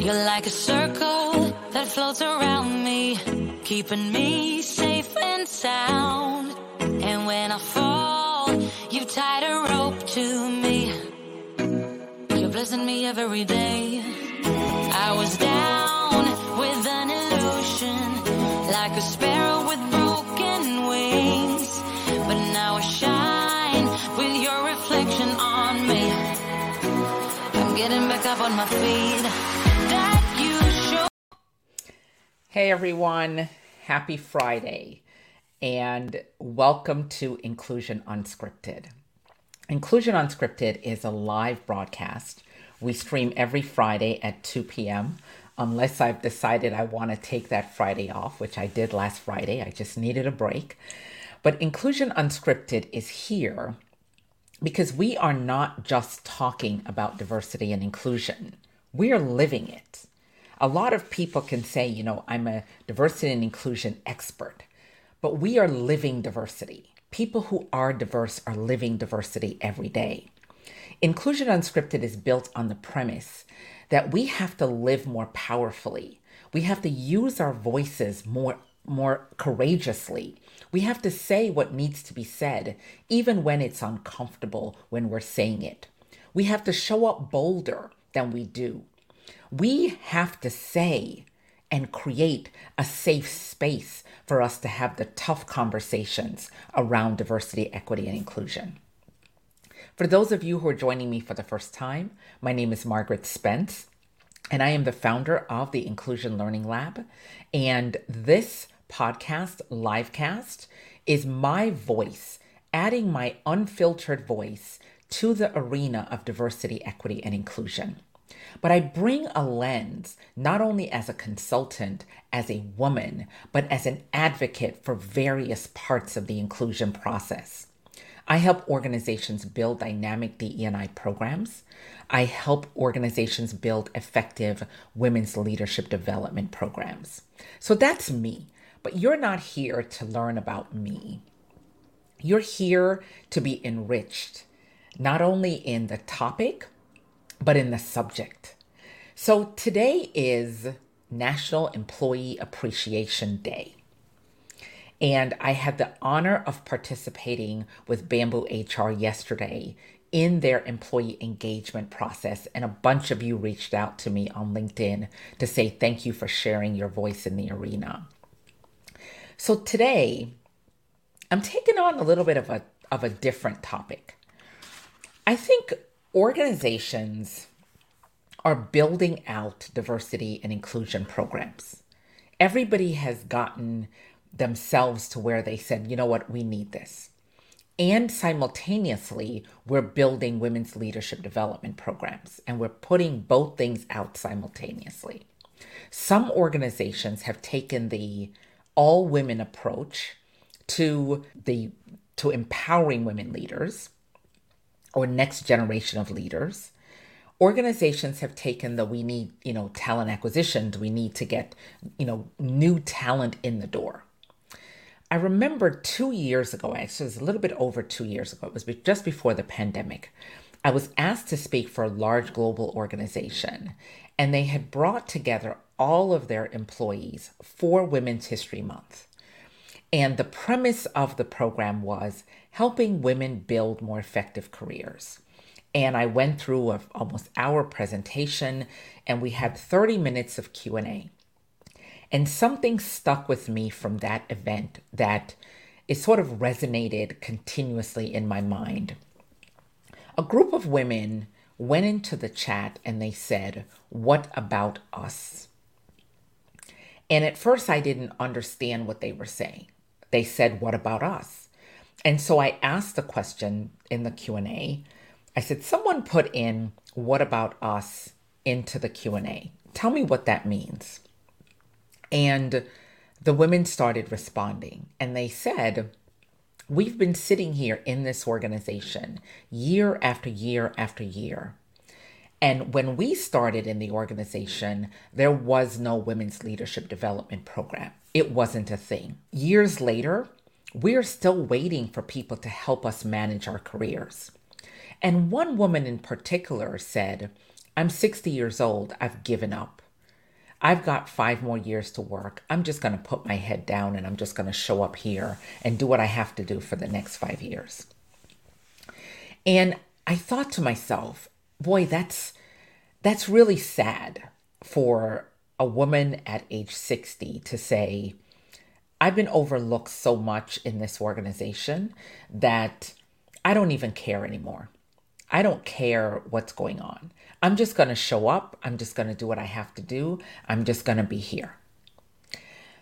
You're like a circle that floats around me, keeping me safe and sound. And when I fall, you tied a rope to me. You're blessing me every day. I was down with an illusion, like a sparrow with broken wings. But now I shine with your reflection on me. I'm getting back up on my feet. Hey everyone, happy Friday, and welcome to Inclusion Unscripted. Inclusion Unscripted is a live broadcast. We stream every Friday at 2 p.m. Unless I've decided I want to take that Friday off, which I did last Friday. I just needed a break. But Inclusion Unscripted is here because we are not just talking about diversity and inclusion, we are living it. A lot of people can say, you know, I'm a diversity and inclusion expert, but we are living diversity. People who are diverse are living diversity every day. Inclusion Unscripted is built on the premise that we have to live more powerfully. We have to use our voices more more courageously. We have to say what needs to be said, even when it's uncomfortable when we're saying it. We have to show up bolder than we do. We have to say and create a safe space for us to have the tough conversations around diversity, equity, and inclusion. For those of you who are joining me for the first time, my name is Margaret Spence, and I am the founder of the Inclusion Learning Lab. And this podcast, livecast, is my voice, adding my unfiltered voice to the arena of diversity, equity, and inclusion. But I bring a lens not only as a consultant, as a woman, but as an advocate for various parts of the inclusion process. I help organizations build dynamic DEI programs. I help organizations build effective women's leadership development programs. So that's me. But you're not here to learn about me. You're here to be enriched, not only in the topic, but in the subject. So today is National Employee Appreciation Day. And I had the honor of participating with Bamboo HR yesterday in their employee engagement process. And a bunch of you reached out to me on LinkedIn to say thank you for sharing your voice in the arena. So today, I'm taking on a little bit of a, of a different topic. I think organizations are building out diversity and inclusion programs. Everybody has gotten themselves to where they said, you know what, we need this. And simultaneously, we're building women's leadership development programs and we're putting both things out simultaneously. Some organizations have taken the all women approach to the to empowering women leaders or next generation of leaders. Organizations have taken the we need you know talent acquisitions. We need to get you know new talent in the door. I remember two years ago actually it was a little bit over two years ago it was just before the pandemic i was asked to speak for a large global organization and they had brought together all of their employees for Women's History Month. And the premise of the program was helping women build more effective careers. And I went through a almost hour presentation and we had 30 minutes of Q&A. And something stuck with me from that event that it sort of resonated continuously in my mind. A group of women went into the chat and they said, What about us? And at first, I didn't understand what they were saying. They said, "What about us?" And so I asked the question in the Q&A. I said, "Someone put in what about us into the Q&A. Tell me what that means." And the women started responding and they said, We've been sitting here in this organization year after year after year, and when we started in the organization, there was no women's leadership development program. It wasn't a thing. Years later, we're still waiting for people to help us manage our careers. And one woman in particular said, I'm 60 years old, I've given up. I've got five more years to work. I'm just going to put my head down and I'm just going to show up here and do what I have to do for the next five years. And I thought to myself, boy, that's that's really sad for a woman at age 60 to say, I've been overlooked so much in this organization that I don't even care anymore. I don't care what's going on. I'm just going to show up. I'm just going to do what I have to do. I'm just going to be here.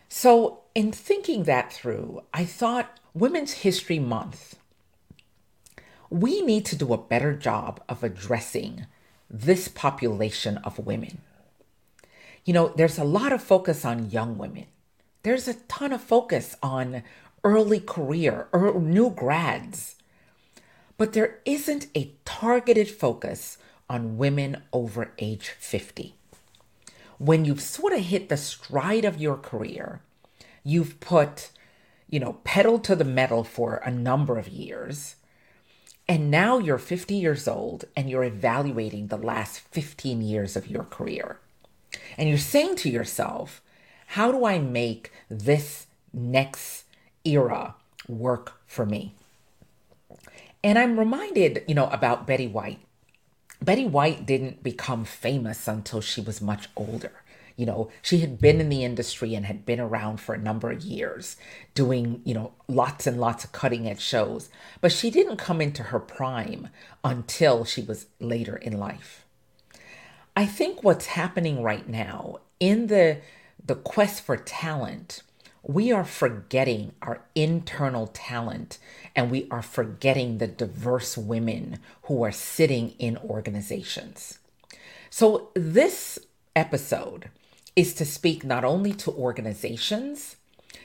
So, in thinking that through, I thought Women's History Month, we need to do a better job of addressing this population of women. You know, there's a lot of focus on young women, there's a ton of focus on early career or new grads but there isn't a targeted focus on women over age 50. When you've sort of hit the stride of your career, you've put, you know, pedal to the metal for a number of years, and now you're 50 years old and you're evaluating the last 15 years of your career. And you're saying to yourself, how do I make this next era work for me? And I'm reminded, you know, about Betty White. Betty White didn't become famous until she was much older. You know, she had been in the industry and had been around for a number of years doing, you know, lots and lots of cutting edge shows. But she didn't come into her prime until she was later in life. I think what's happening right now in the the quest for talent we are forgetting our internal talent and we are forgetting the diverse women who are sitting in organizations. So, this episode is to speak not only to organizations,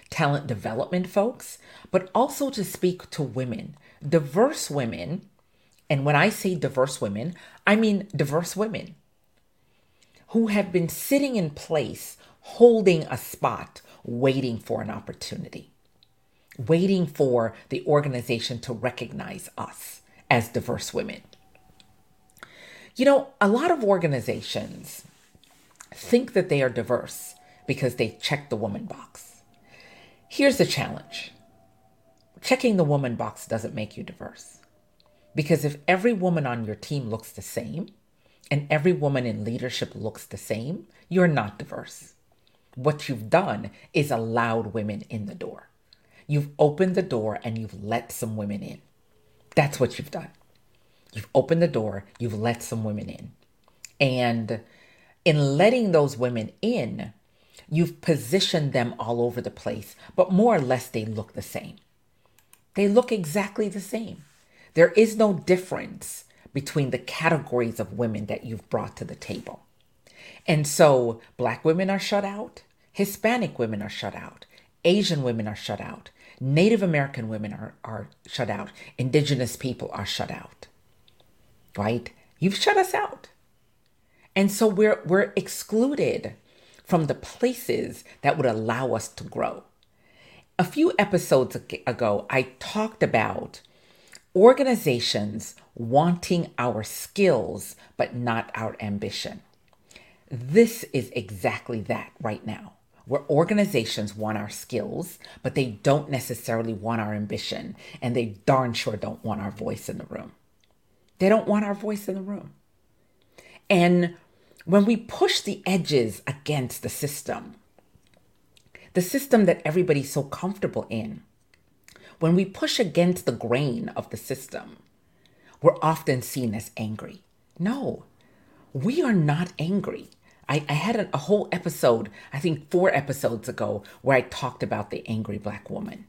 talent development folks, but also to speak to women, diverse women. And when I say diverse women, I mean diverse women who have been sitting in place holding a spot waiting for an opportunity, waiting for the organization to recognize us as diverse women. You know, a lot of organizations think that they are diverse because they check the woman box. Here's the challenge checking the woman box doesn't make you diverse. Because if every woman on your team looks the same and every woman in leadership looks the same, you're not diverse. What you've done is allowed women in the door. You've opened the door and you've let some women in. That's what you've done. You've opened the door, you've let some women in. And in letting those women in, you've positioned them all over the place, but more or less they look the same. They look exactly the same. There is no difference between the categories of women that you've brought to the table. And so black women are shut out, Hispanic women are shut out, Asian women are shut out, Native American women are, are shut out, indigenous people are shut out. Right? You've shut us out. And so we're we're excluded from the places that would allow us to grow. A few episodes ago, I talked about organizations wanting our skills but not our ambition. This is exactly that right now. Where organizations want our skills, but they don't necessarily want our ambition, and they darn sure don't want our voice in the room. They don't want our voice in the room. And when we push the edges against the system, the system that everybody's so comfortable in, when we push against the grain of the system, we're often seen as angry. No, we are not angry. I, I had a, whole episode, I think four episodes ago, where I talked about the angry black woman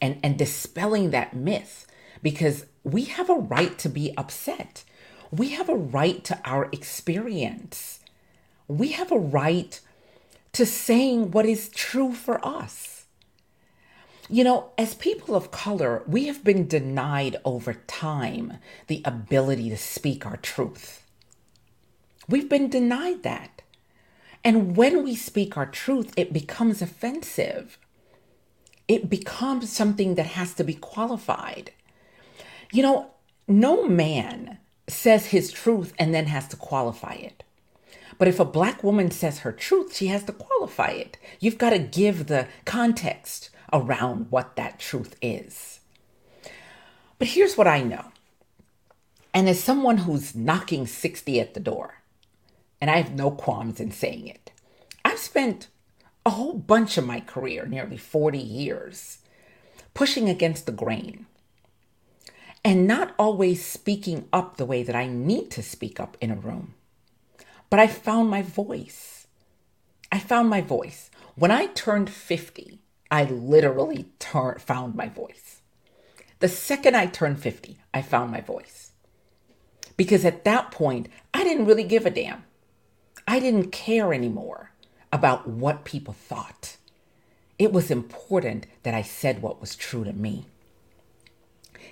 and, and dispelling that myth because we have a right to be upset. We have a right to our experience. We have a right to saying what is true for us. You know, as people of color, we have been denied over time the ability to speak our truth. We've been denied that. And when we speak our truth, it becomes offensive. It becomes something that has to be qualified. You know, no man says his truth and then has to qualify it. But if a black woman says her truth, she has to qualify it. You've got to give the context around what that truth is. But here's what I know. And as someone who's knocking 60 at the door, and I have no qualms in saying it, I've spent a whole bunch of my career, nearly 40 years, pushing against the grain and not always speaking up the way that I need to speak up in a room. But I found my voice. I found my voice. When I turned 50, I literally found my voice. The second I turned 50, I found my voice. Because at that point, I didn't really give a damn. I didn't care anymore about what people thought. It was important that I said what was true to me.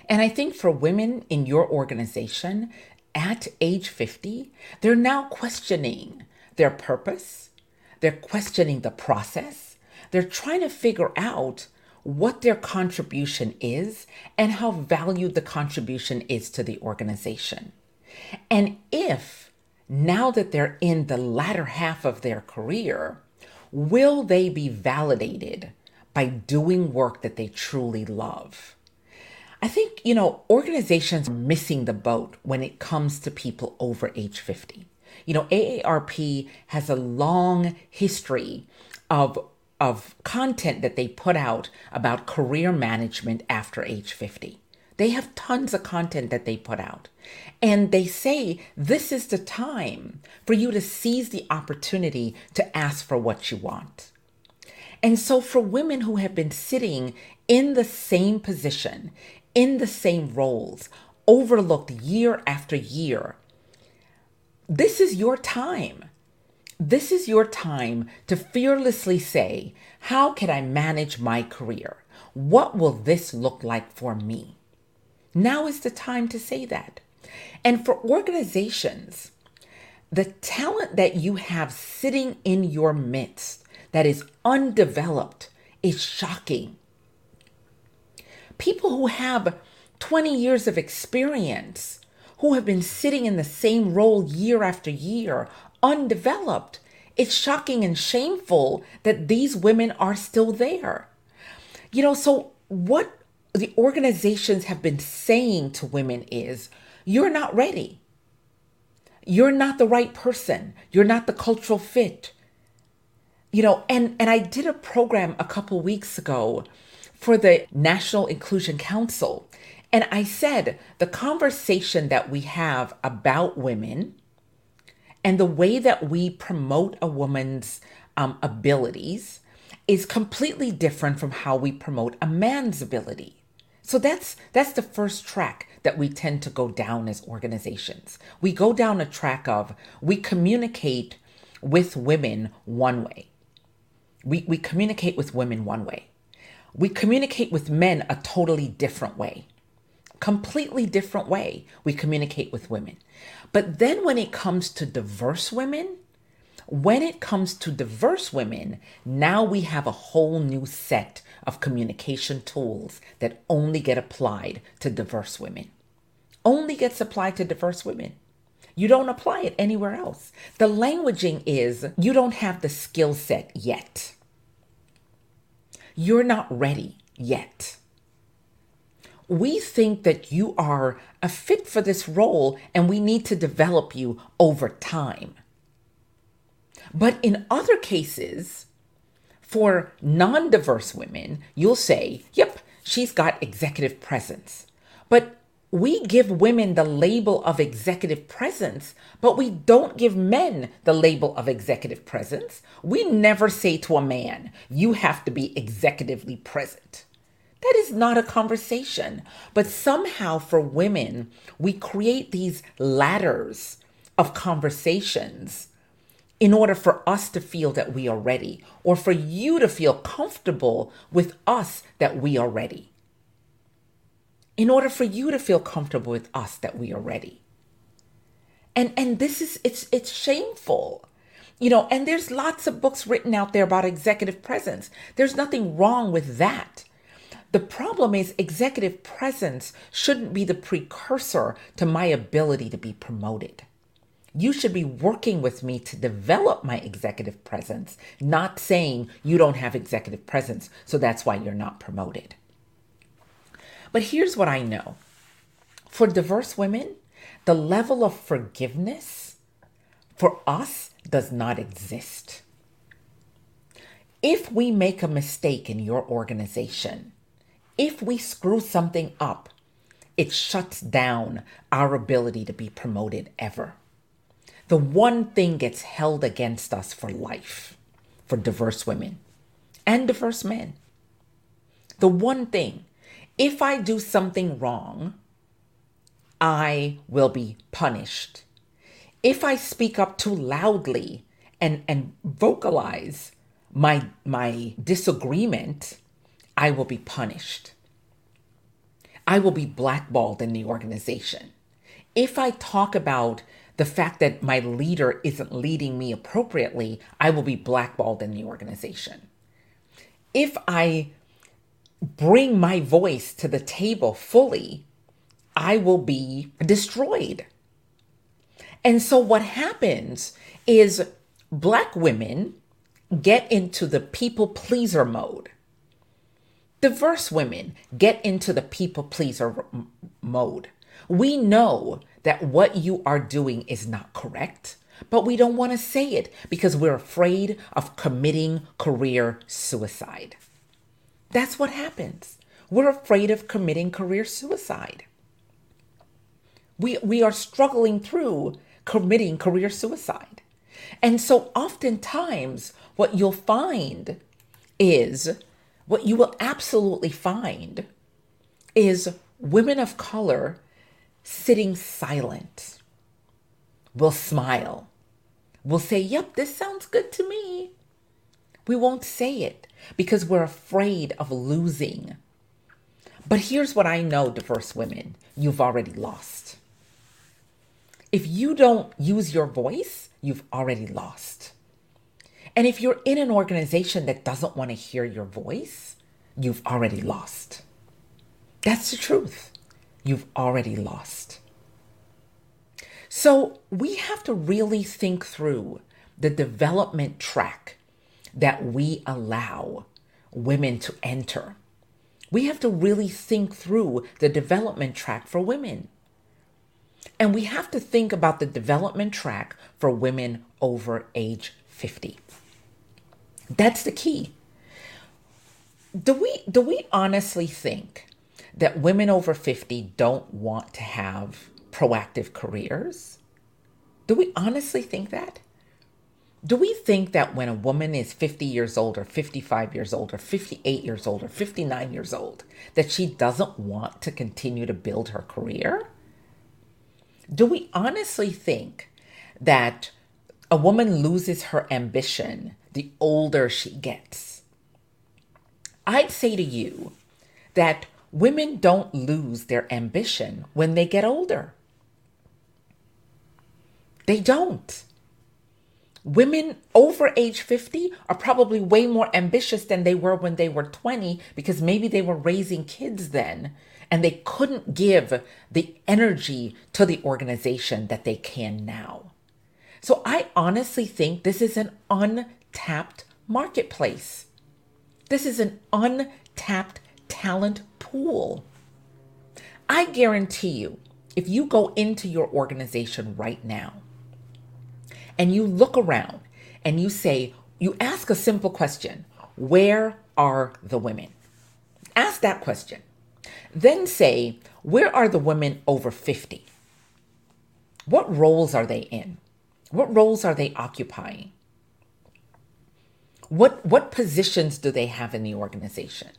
And I think for women in your organization at age 50, they're now questioning their purpose, they're questioning the process, they're trying to figure out what their contribution is and how valued the contribution is to the organization. And if now that they're in the latter half of their career, will they be validated by doing work that they truly love? I think, you know, organizations are missing the boat when it comes to people over age 50. You know, AARP has a long history of of content that they put out about career management after age 50. They have tons of content that they put out. And they say this is the time for you to seize the opportunity to ask for what you want. And so, for women who have been sitting in the same position, in the same roles, overlooked year after year. This is your time. This is your time to fearlessly say, How can I manage my career? What will this look like for me? Now is the time to say that. And for organizations, the talent that you have sitting in your midst that is undeveloped is shocking people who have 20 years of experience, who have been sitting in the same role year after year, undeveloped. It's shocking and shameful that these women are still there. You know, so what the organizations have been saying to women is you're not ready. You're not the right person. You're not the cultural fit. You know, and and I did a program a couple weeks ago for the National Inclusion Council. And I said the conversation that we have about women and the way that we promote a woman's um, abilities is completely different from how we promote a man's ability. So that's that's the first track that we tend to go down as organizations. We go down a track of we communicate with women one way. We, we communicate with women one way. We communicate with men a totally different way. Completely different way we communicate with women. But then when it comes to diverse women, when it comes to diverse women, now we have a whole new set of communication tools that only get applied to diverse women. Only gets applied to diverse women. You don't apply it anywhere else. The languaging is you don't have the skill set yet. You're not ready yet. We think that you are a fit for this role and we need to develop you over time. But in other cases, for non diverse women, you'll say, yep, she's got executive presence. But we give women the label of executive presence, but we don't give men the label of executive presence. We never say to a man, you have to be executively present. That is not a conversation. But somehow for women, we create these ladders of conversations in order for us to feel that we are ready, or for you to feel comfortable with us that we are ready in order for you to feel comfortable with us that we are ready. And and this is it's it's shameful. You know, and there's lots of books written out there about executive presence. There's nothing wrong with that. The problem is executive presence shouldn't be the precursor to my ability to be promoted. You should be working with me to develop my executive presence, not saying you don't have executive presence, so that's why you're not promoted. But here's what I know for diverse women, the level of forgiveness for us does not exist. If we make a mistake in your organization, if we screw something up, it shuts down our ability to be promoted ever. The one thing gets held against us for life for diverse women and diverse men. The one thing, if I do something wrong, I will be punished. If I speak up too loudly and, and vocalize my, my disagreement, I will be punished. I will be blackballed in the organization. If I talk about the fact that my leader isn't leading me appropriately, I will be blackballed in the organization. If I bring my voice to the table fully, I will be destroyed. And so, what happens is Black women get into the people pleaser mode. Diverse women get into the people pleaser mode. We know that what you are doing is not correct, but we don't want to say it because we're afraid of committing career suicide. That's what happens. We're afraid of committing career suicide. We, we are struggling through committing career suicide. And so, oftentimes, what you'll find is what you will absolutely find is women of color sitting silent. We'll smile. We'll say, Yep, this sounds good to me. We won't say it because we're afraid of losing. But here's what I know, diverse women you've already lost. If you don't use your voice, you've already lost. And if you're in an organization that doesn't want to hear your voice, you've already lost. That's the truth. You've already lost. So we have to really think through the development track that we allow women to enter. We have to really think through the development track for women. And we have to think about the development track for women over age 50. That's the key. Do we do we honestly think that women over 50 don't want to have proactive careers? Do we honestly think that? Do we think that when a woman is 50 years old or 55 years old or 58 years old or 59 years old that she doesn't want to continue to build her career? Do we honestly think that a woman loses her ambition the older she gets? I'd say to you that women don't lose their ambition when they get older. They don't. Women over age 50 are probably way more ambitious than they were when they were 20 because maybe they were raising kids then and they couldn't give the energy to the organization that they can now. So I honestly think this is an untapped marketplace. This is an untapped talent pool. I guarantee you, if you go into your organization right now and you look around and you say, you ask a simple question Where are the women? Ask that question. Then say, where are the women over 50? What roles are they in? What roles are they occupying? What, what positions do they have in the organization?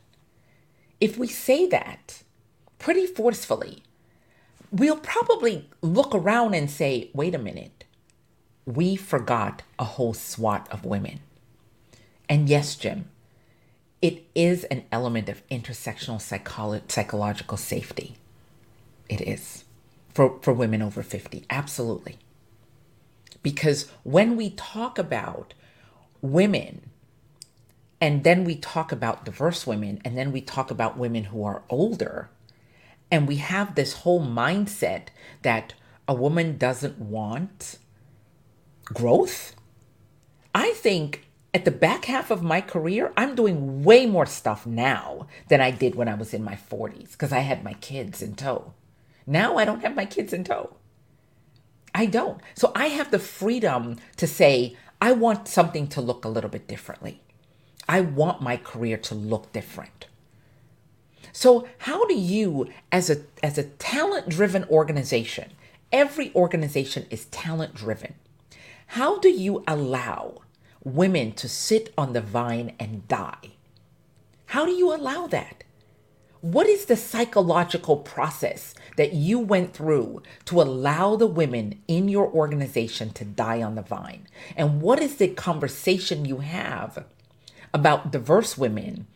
If we say that pretty forcefully, we'll probably look around and say, wait a minute, we forgot a whole swat of women. And yes, Jim, it is an element of intersectional psycholo- psychological safety. It is for, for women over 50, absolutely. Because when we talk about women, and then we talk about diverse women, and then we talk about women who are older, and we have this whole mindset that a woman doesn't want growth. I think at the back half of my career, I'm doing way more stuff now than I did when I was in my 40s because I had my kids in tow. Now I don't have my kids in tow. I don't. So I have the freedom to say, I want something to look a little bit differently. I want my career to look different. So how do you as a as a talent driven organization, every organization is talent driven. How do you allow women to sit on the vine and die? How do you allow that? What is the psychological process that you went through to allow the women in your organization to die on the vine? And what is the conversation you have about diverse women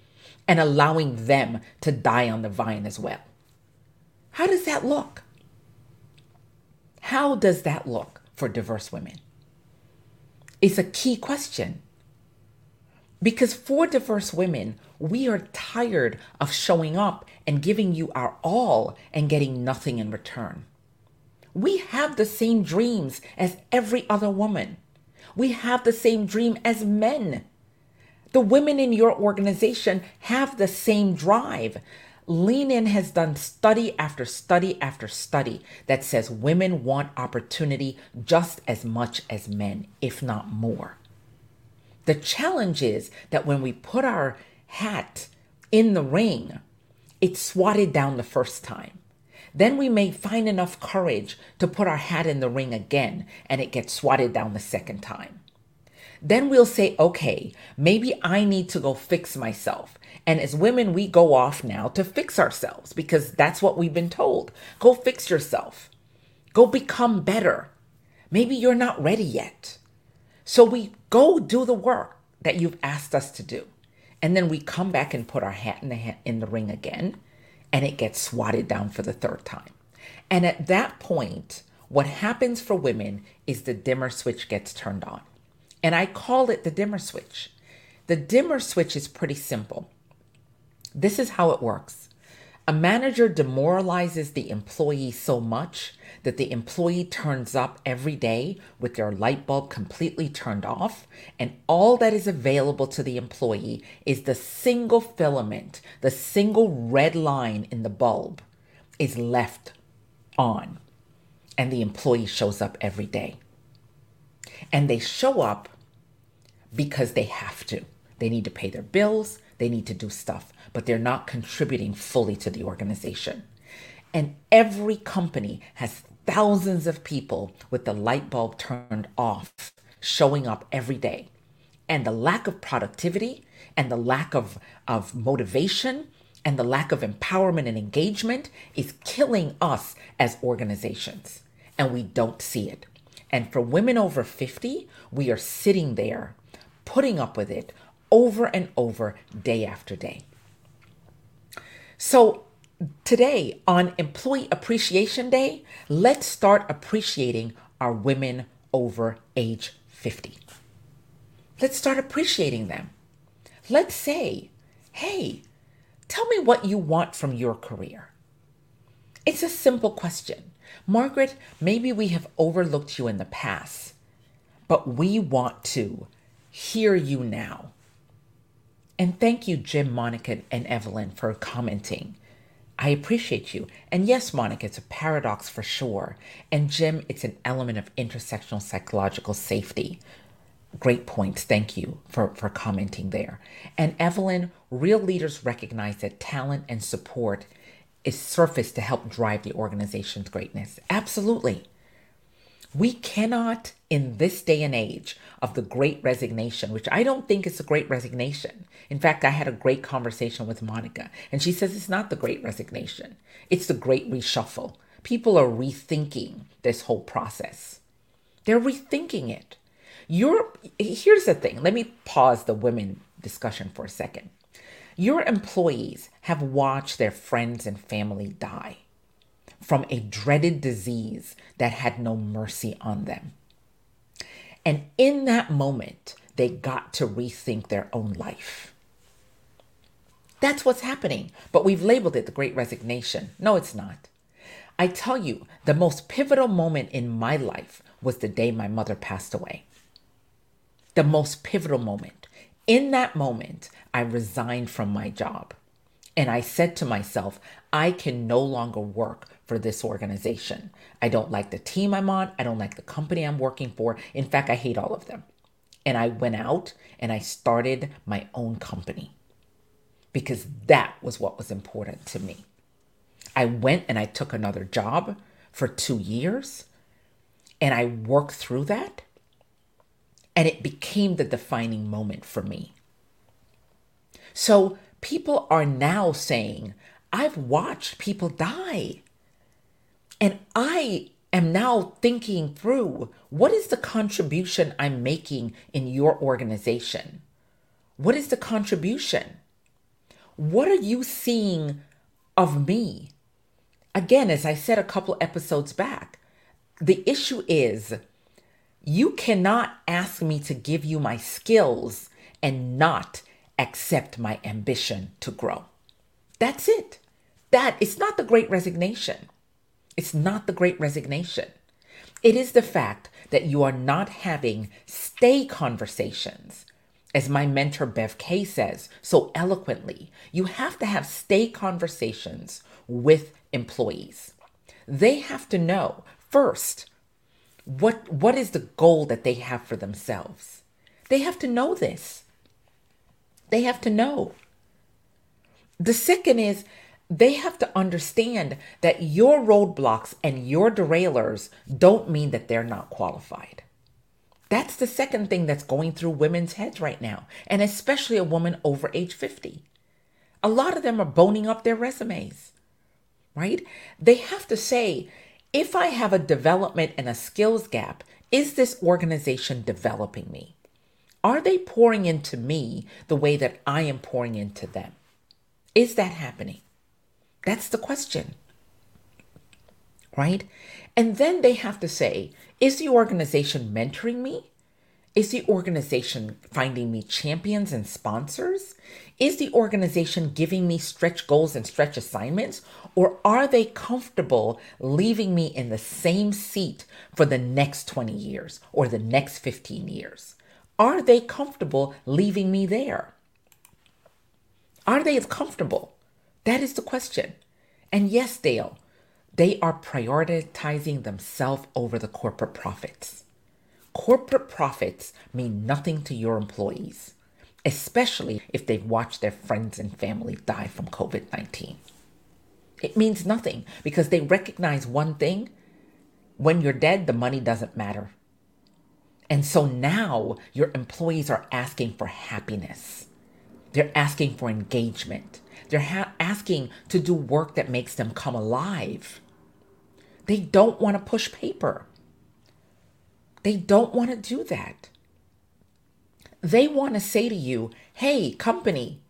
and allowing them to die on the vine as well? How does that look? How does that look for diverse women? It's a key question. Because for diverse women, we are tired of showing up and giving you our all and getting nothing in return. We have the same dreams as every other woman. We have the same dream as men. The women in your organization have the same drive. Lean In has done study after study after study that says women want opportunity just as much as men, if not more. The challenge is that when we put our hat in the ring, it's swatted down the first time. Then we may find enough courage to put our hat in the ring again and it gets swatted down the second time. Then we'll say, okay, maybe I need to go fix myself. And as women, we go off now to fix ourselves because that's what we've been told. Go fix yourself. Go become better. Maybe you're not ready yet. So we go do the work that you've asked us to do. And then we come back and put our hat in the, hat in the ring again, and it gets swatted down for the third time. And at that point, what happens for women is the dimmer switch gets turned on. And I call it the dimmer switch. The dimmer switch is pretty simple. This is how it works a manager demoralizes the employee so much that the employee turns up every day with their light bulb completely turned off, and all that is available to the employee is the single filament, the single red line in the bulb is left on, and the employee shows up every day. And they show up because they have to. They need to pay their bills, they need to do stuff, but they're not contributing fully to the organization. And every company has thousands of people with the light bulb turned off showing up every day. And the lack of productivity and the lack of, of motivation and the lack of empowerment and engagement is killing us as organizations. And we don't see it. And for women over 50, we are sitting there putting up with it over and over, day after day. So, today on Employee Appreciation Day, let's start appreciating our women over age 50. Let's start appreciating them. Let's say, hey, tell me what you want from your career. It's a simple question. Margaret, maybe we have overlooked you in the past, but we want to hear you now. And thank you, Jim, Monica, and Evelyn, for commenting. I appreciate you. And yes, Monica, it's a paradox for sure. And Jim, it's an element of intersectional psychological safety. Great points. Thank you for, for commenting there. And Evelyn, real leaders recognize that talent and support is surfaced to help drive the organization's greatness. Absolutely. We cannot, in this day and age of the great resignation, which I don't think is a great resignation. In fact, I had a great conversation with Monica, and she says it's not the great resignation, it's the great reshuffle. People are rethinking this whole process. They're rethinking it. You're, here's the thing let me pause the women discussion for a second. Your employees have watched their friends and family die from a dreaded disease that had no mercy on them. And in that moment, they got to rethink their own life. That's what's happening. But we've labeled it the Great Resignation. No, it's not. I tell you, the most pivotal moment in my life was the day my mother passed away. The most pivotal moment. In that moment, I resigned from my job. And I said to myself, I can no longer work for this organization. I don't like the team I'm on. I don't like the company I'm working for. In fact, I hate all of them. And I went out and I started my own company because that was what was important to me. I went and I took another job for two years and I worked through that. And it became the defining moment for me. So people are now saying, I've watched people die. And I am now thinking through what is the contribution I'm making in your organization? What is the contribution? What are you seeing of me? Again, as I said a couple episodes back, the issue is you cannot ask me to give you my skills and not accept my ambition to grow. That's it. That it's not the great resignation. It's not the great resignation. It is the fact that you are not having stay conversations. As my mentor Bev Kaye says so eloquently, you have to have stay conversations with employees. They have to know first what, what is the goal that they have for themselves. They have to know this. They have to know. The second is they have to understand that your roadblocks and your derailers don't mean that they're not qualified. That's the second thing that's going through women's heads right now, and especially a woman over age 50. A lot of them are boning up their resumes, right? They have to say, if I have a development and a skills gap, is this organization developing me? Are they pouring into me the way that I am pouring into them? Is that happening? That's the question. Right? And then they have to say, is the organization mentoring me? Is the organization finding me champions and sponsors? Is the organization giving me stretch goals and stretch assignments? Or are they comfortable leaving me in the same seat for the next 20 years or the next 15 years? Are they comfortable leaving me there? Are they comfortable? That is the question. And yes, Dale, they are prioritizing themselves over the corporate profits. Corporate profits mean nothing to your employees, especially if they've watched their friends and family die from COVID 19. It means nothing because they recognize one thing when you're dead, the money doesn't matter. And so now your employees are asking for happiness. They're asking for engagement. They're ha- asking to do work that makes them come alive. They don't want to push paper. They don't want to do that. They want to say to you, hey, company,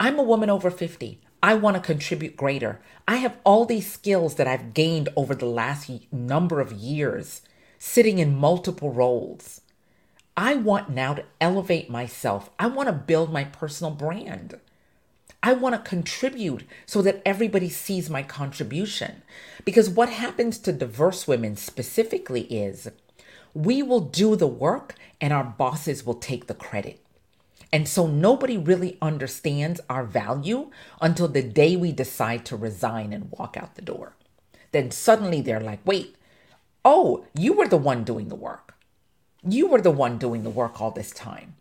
I'm a woman over 50. I want to contribute greater. I have all these skills that I've gained over the last number of years, sitting in multiple roles. I want now to elevate myself. I want to build my personal brand. I want to contribute so that everybody sees my contribution. Because what happens to diverse women specifically is we will do the work and our bosses will take the credit. And so nobody really understands our value until the day we decide to resign and walk out the door. Then suddenly they're like, wait, oh, you were the one doing the work. You were the one doing the work all this time.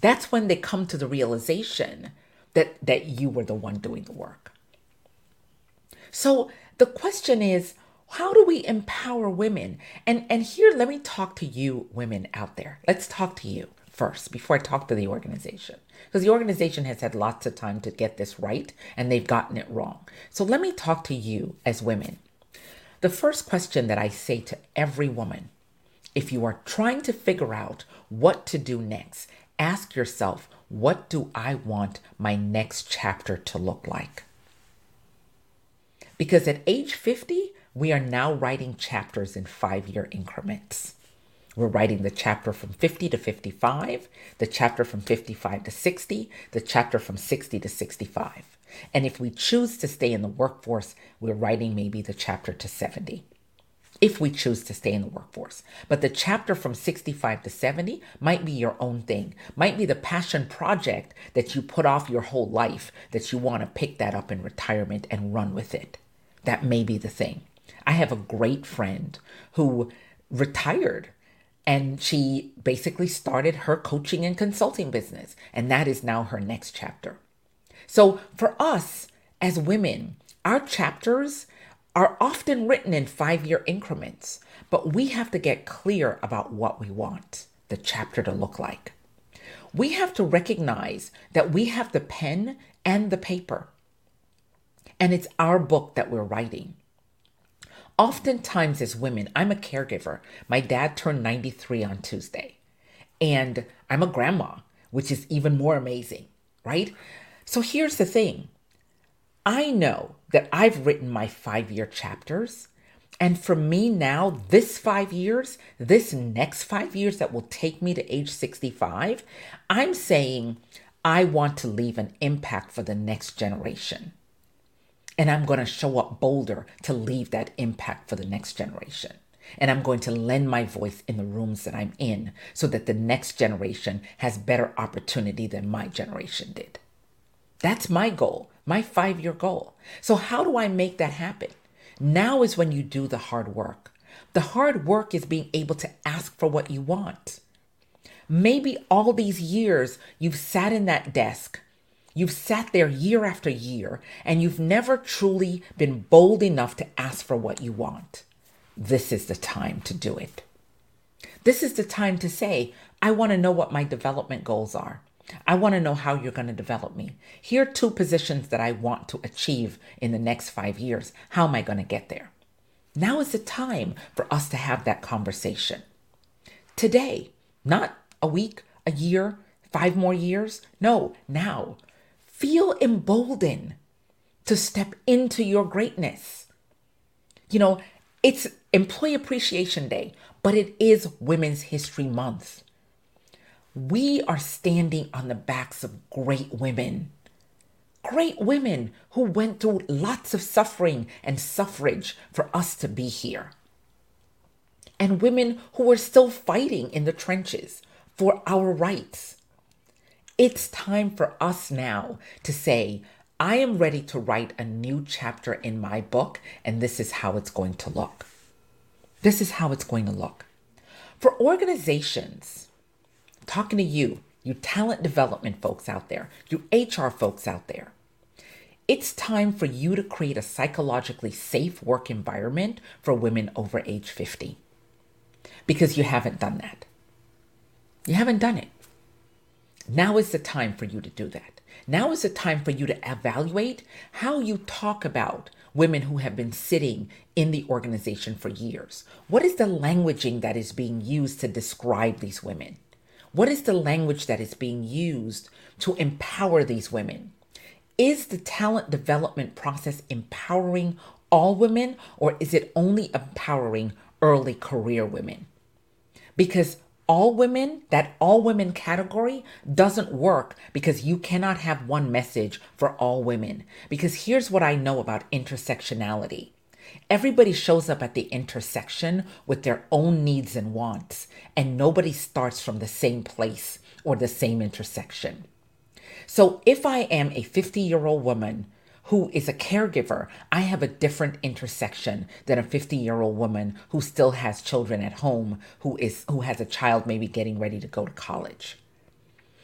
That's when they come to the realization that, that you were the one doing the work. So the question is, how do we empower women? And and here let me talk to you women out there. Let's talk to you first before I talk to the organization. Because the organization has had lots of time to get this right and they've gotten it wrong. So let me talk to you as women. The first question that I say to every woman if you are trying to figure out what to do next, ask yourself, what do I want my next chapter to look like? Because at age 50, we are now writing chapters in five year increments. We're writing the chapter from 50 to 55, the chapter from 55 to 60, the chapter from 60 to 65. And if we choose to stay in the workforce, we're writing maybe the chapter to 70 if we choose to stay in the workforce. But the chapter from 65 to 70 might be your own thing, might be the passion project that you put off your whole life that you want to pick that up in retirement and run with it. That may be the thing. I have a great friend who retired and she basically started her coaching and consulting business, and that is now her next chapter. So for us as women, our chapters are often written in five year increments, but we have to get clear about what we want the chapter to look like. We have to recognize that we have the pen and the paper, and it's our book that we're writing. Oftentimes, as women, I'm a caregiver. My dad turned 93 on Tuesday, and I'm a grandma, which is even more amazing, right? So here's the thing I know that I've written my five year chapters. And for me now, this five years, this next five years that will take me to age 65, I'm saying I want to leave an impact for the next generation. And I'm going to show up bolder to leave that impact for the next generation. And I'm going to lend my voice in the rooms that I'm in so that the next generation has better opportunity than my generation did. That's my goal my five year goal. So, how do I make that happen? Now is when you do the hard work. The hard work is being able to ask for what you want. Maybe all these years you've sat in that desk, you've sat there year after year, and you've never truly been bold enough to ask for what you want. This is the time to do it. This is the time to say, I want to know what my development goals are. I want to know how you're going to develop me. Here are two positions that I want to achieve in the next five years. How am I going to get there? Now is the time for us to have that conversation. Today, not a week, a year, five more years. No, now. Feel emboldened to step into your greatness. You know, it's Employee Appreciation Day, but it is Women's History Month. We are standing on the backs of great women. Great women who went through lots of suffering and suffrage for us to be here. And women who are still fighting in the trenches for our rights. It's time for us now to say, I am ready to write a new chapter in my book, and this is how it's going to look. This is how it's going to look. For organizations, talking to you, you talent development folks out there, you HR folks out there. It's time for you to create a psychologically safe work environment for women over age 50 because you haven't done that. You haven't done it. Now is the time for you to do that. Now is the time for you to evaluate how you talk about women who have been sitting in the organization for years. What is the languaging that is being used to describe these women? What is the language that is being used to empower these women? Is the talent development process empowering all women or is it only empowering early career women? Because all women, that all women category doesn't work because you cannot have one message for all women. Because here's what I know about intersectionality Everybody shows up at the intersection with their own needs and wants, and nobody starts from the same place or the same intersection. So if I am a 50 year old woman who is a caregiver, I have a different intersection than a 50 year old woman who still has children at home, who is who has a child maybe getting ready to go to college.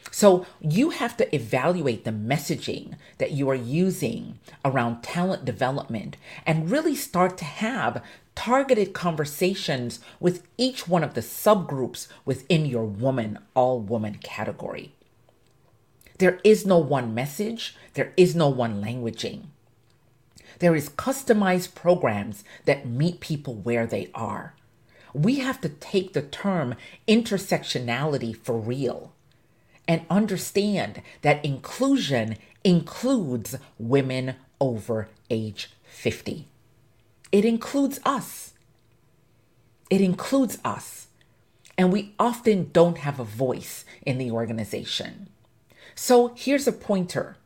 So you have to evaluate the messaging that you are using around talent development and really start to have targeted conversations with each one of the subgroups within your woman, all woman category. There is no one message, there is no one languaging. There is customized programs that meet people where they are. We have to take the term intersectionality for real and understand that inclusion includes women over age 50. It includes us. It includes us. and we often don't have a voice in the organization. So here's a pointer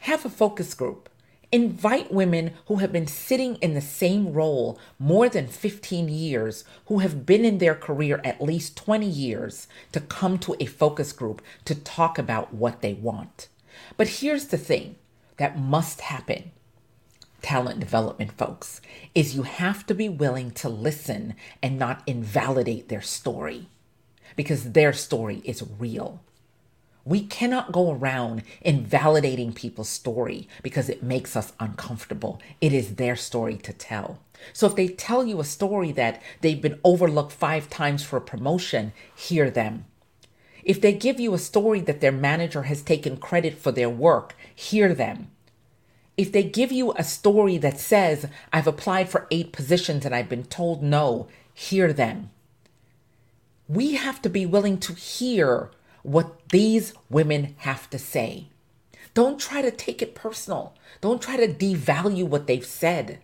have a focus group. Invite women who have been sitting in the same role more than 15 years, who have been in their career at least 20 years, to come to a focus group to talk about what they want. But here's the thing that must happen talent development folks is you have to be willing to listen and not invalidate their story because their story is real. We cannot go around invalidating people's story because it makes us uncomfortable. It is their story to tell. So if they tell you a story that they've been overlooked five times for a promotion, hear them. If they give you a story that their manager has taken credit for their work, hear them. If they give you a story that says, I've applied for eight positions and I've been told no, hear them. We have to be willing to hear what these women have to say. Don't try to take it personal. Don't try to devalue what they've said.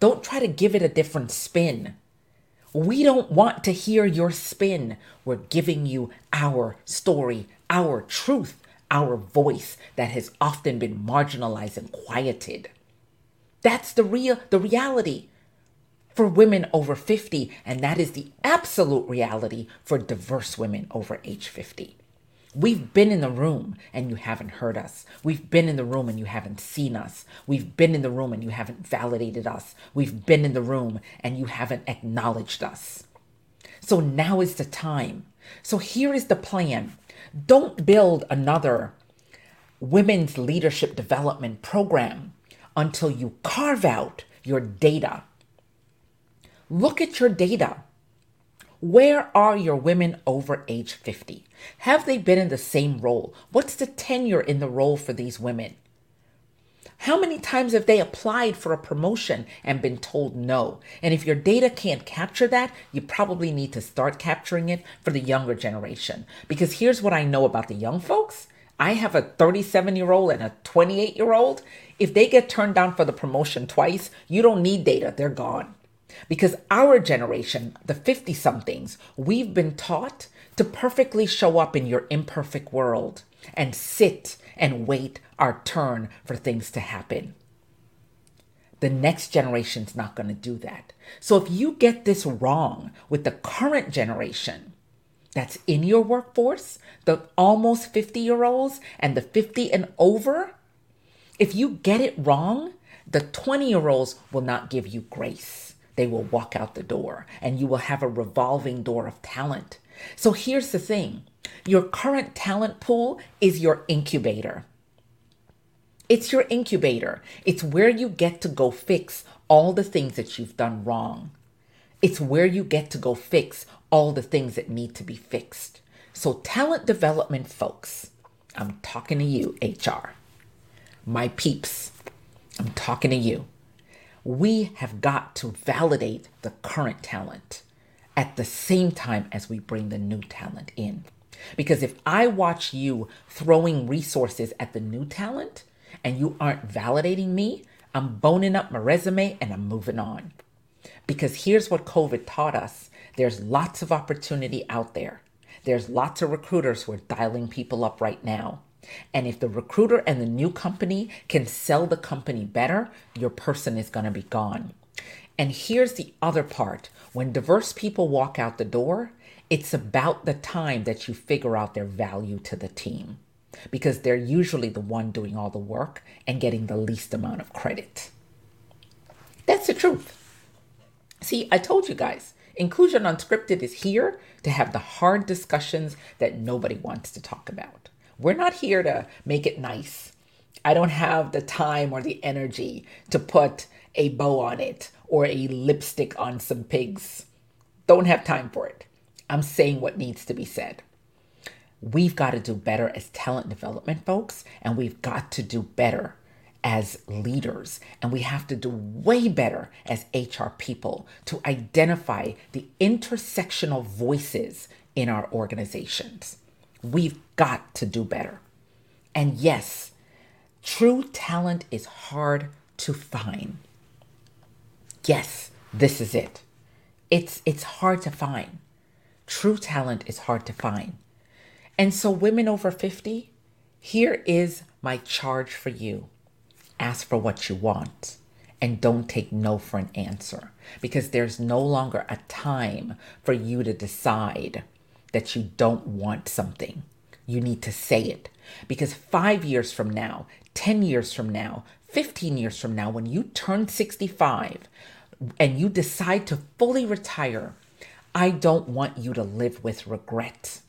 Don't try to give it a different spin. We don't want to hear your spin. We're giving you our story, our truth, our voice that has often been marginalized and quieted. That's the real the reality for women over 50 and that is the absolute reality for diverse women over age 50. We've been in the room and you haven't heard us. We've been in the room and you haven't seen us. We've been in the room and you haven't validated us. We've been in the room and you haven't acknowledged us. So now is the time. So here is the plan. Don't build another women's leadership development program until you carve out your data. Look at your data. Where are your women over age 50? Have they been in the same role? What's the tenure in the role for these women? How many times have they applied for a promotion and been told no? And if your data can't capture that, you probably need to start capturing it for the younger generation. Because here's what I know about the young folks I have a 37 year old and a 28 year old. If they get turned down for the promotion twice, you don't need data, they're gone. Because our generation, the 50 somethings, we've been taught to perfectly show up in your imperfect world and sit and wait our turn for things to happen. The next generation's not going to do that. So if you get this wrong with the current generation that's in your workforce, the almost 50 year olds and the 50 and over, if you get it wrong, the 20 year olds will not give you grace they will walk out the door and you will have a revolving door of talent. So here's the thing your current talent pool is your incubator. It's your incubator. It's where you get to go fix all the things that you've done wrong. It's where you get to go fix all the things that need to be fixed. So, talent development folks, I'm talking to you, HR. My peeps, I'm talking to you we have got to validate the current talent at the same time as we bring the new talent in. Because if I watch you throwing resources at the new talent and you aren't validating me, I'm boning up my resume and I'm moving on. Because here's what COVID taught us there's lots of opportunity out there. There's lots of recruiters who are dialing people up right now. And if the recruiter and the new company can sell the company better, your person is going to be gone. And here's the other part when diverse people walk out the door, it's about the time that you figure out their value to the team because they're usually the one doing all the work and getting the least amount of credit. That's the truth. See, I told you guys, Inclusion Unscripted is here to have the hard discussions that nobody wants to talk about. We're not here to make it nice. I don't have the time or the energy to put a bow on it or a lipstick on some pigs. Don't have time for it. I'm saying what needs to be said. We've got to do better as talent development folks, and we've got to do better as leaders. And we have to do way better as HR people to identify the intersectional voices in our organizations. We've got to do better. And yes, true talent is hard to find. Yes, this is it. It's it's hard to find. True talent is hard to find. And so, women over 50, here is my charge for you ask for what you want and don't take no for an answer because there's no longer a time for you to decide that you don't want something. You need to say it because five years from now, 10 years from now, 15 years from now, when you turn 65 and you decide to fully retire, I don't want you to live with regret.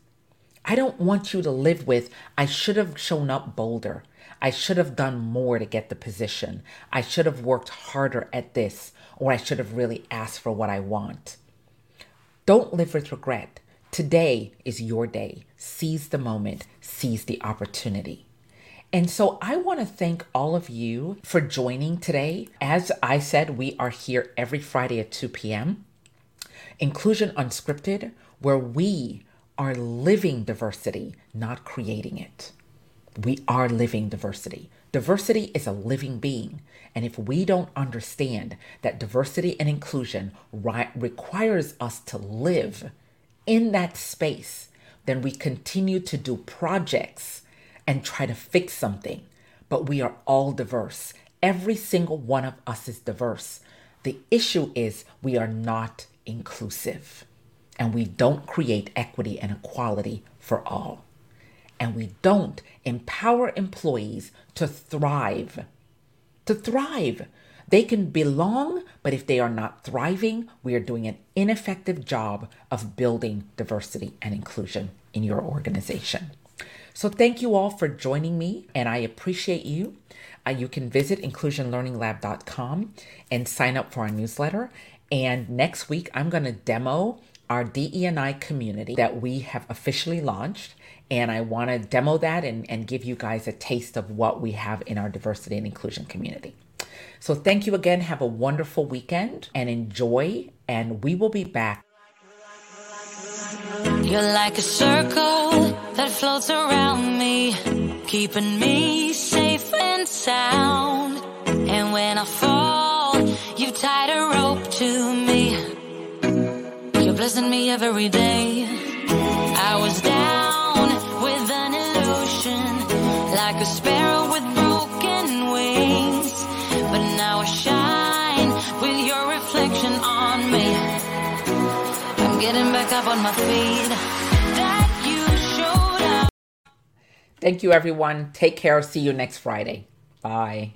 I don't want you to live with, I should have shown up bolder. I should have done more to get the position. I should have worked harder at this, or I should have really asked for what I want. Don't live with regret. Today is your day. Seize the moment, seize the opportunity. And so I want to thank all of you for joining today. As I said, we are here every Friday at 2 p.m. Inclusion Unscripted, where we are living diversity, not creating it. We are living diversity. Diversity is a living being. And if we don't understand that diversity and inclusion ri- requires us to live in that space, then we continue to do projects and try to fix something. But we are all diverse. Every single one of us is diverse. The issue is we are not inclusive and we don't create equity and equality for all and we don't empower employees to thrive. To thrive. They can belong, but if they are not thriving, we are doing an ineffective job of building diversity and inclusion in your organization. So, thank you all for joining me, and I appreciate you. Uh, you can visit inclusionlearninglab.com and sign up for our newsletter. And next week, I'm going to demo our DE&I community that we have officially launched and I want to demo that and, and give you guys a taste of what we have in our diversity and inclusion community. So thank you again. Have a wonderful weekend and enjoy. And we will be back. You're like a circle that floats around me, keeping me safe and sound. And when I fall, you tied a rope to me. You're blessing me every day. I was down with an illusion, like a sparrow with shine with your reflection on me. I'm getting back up on my feet. You. Thank you, everyone. Take care. See you next Friday. Bye.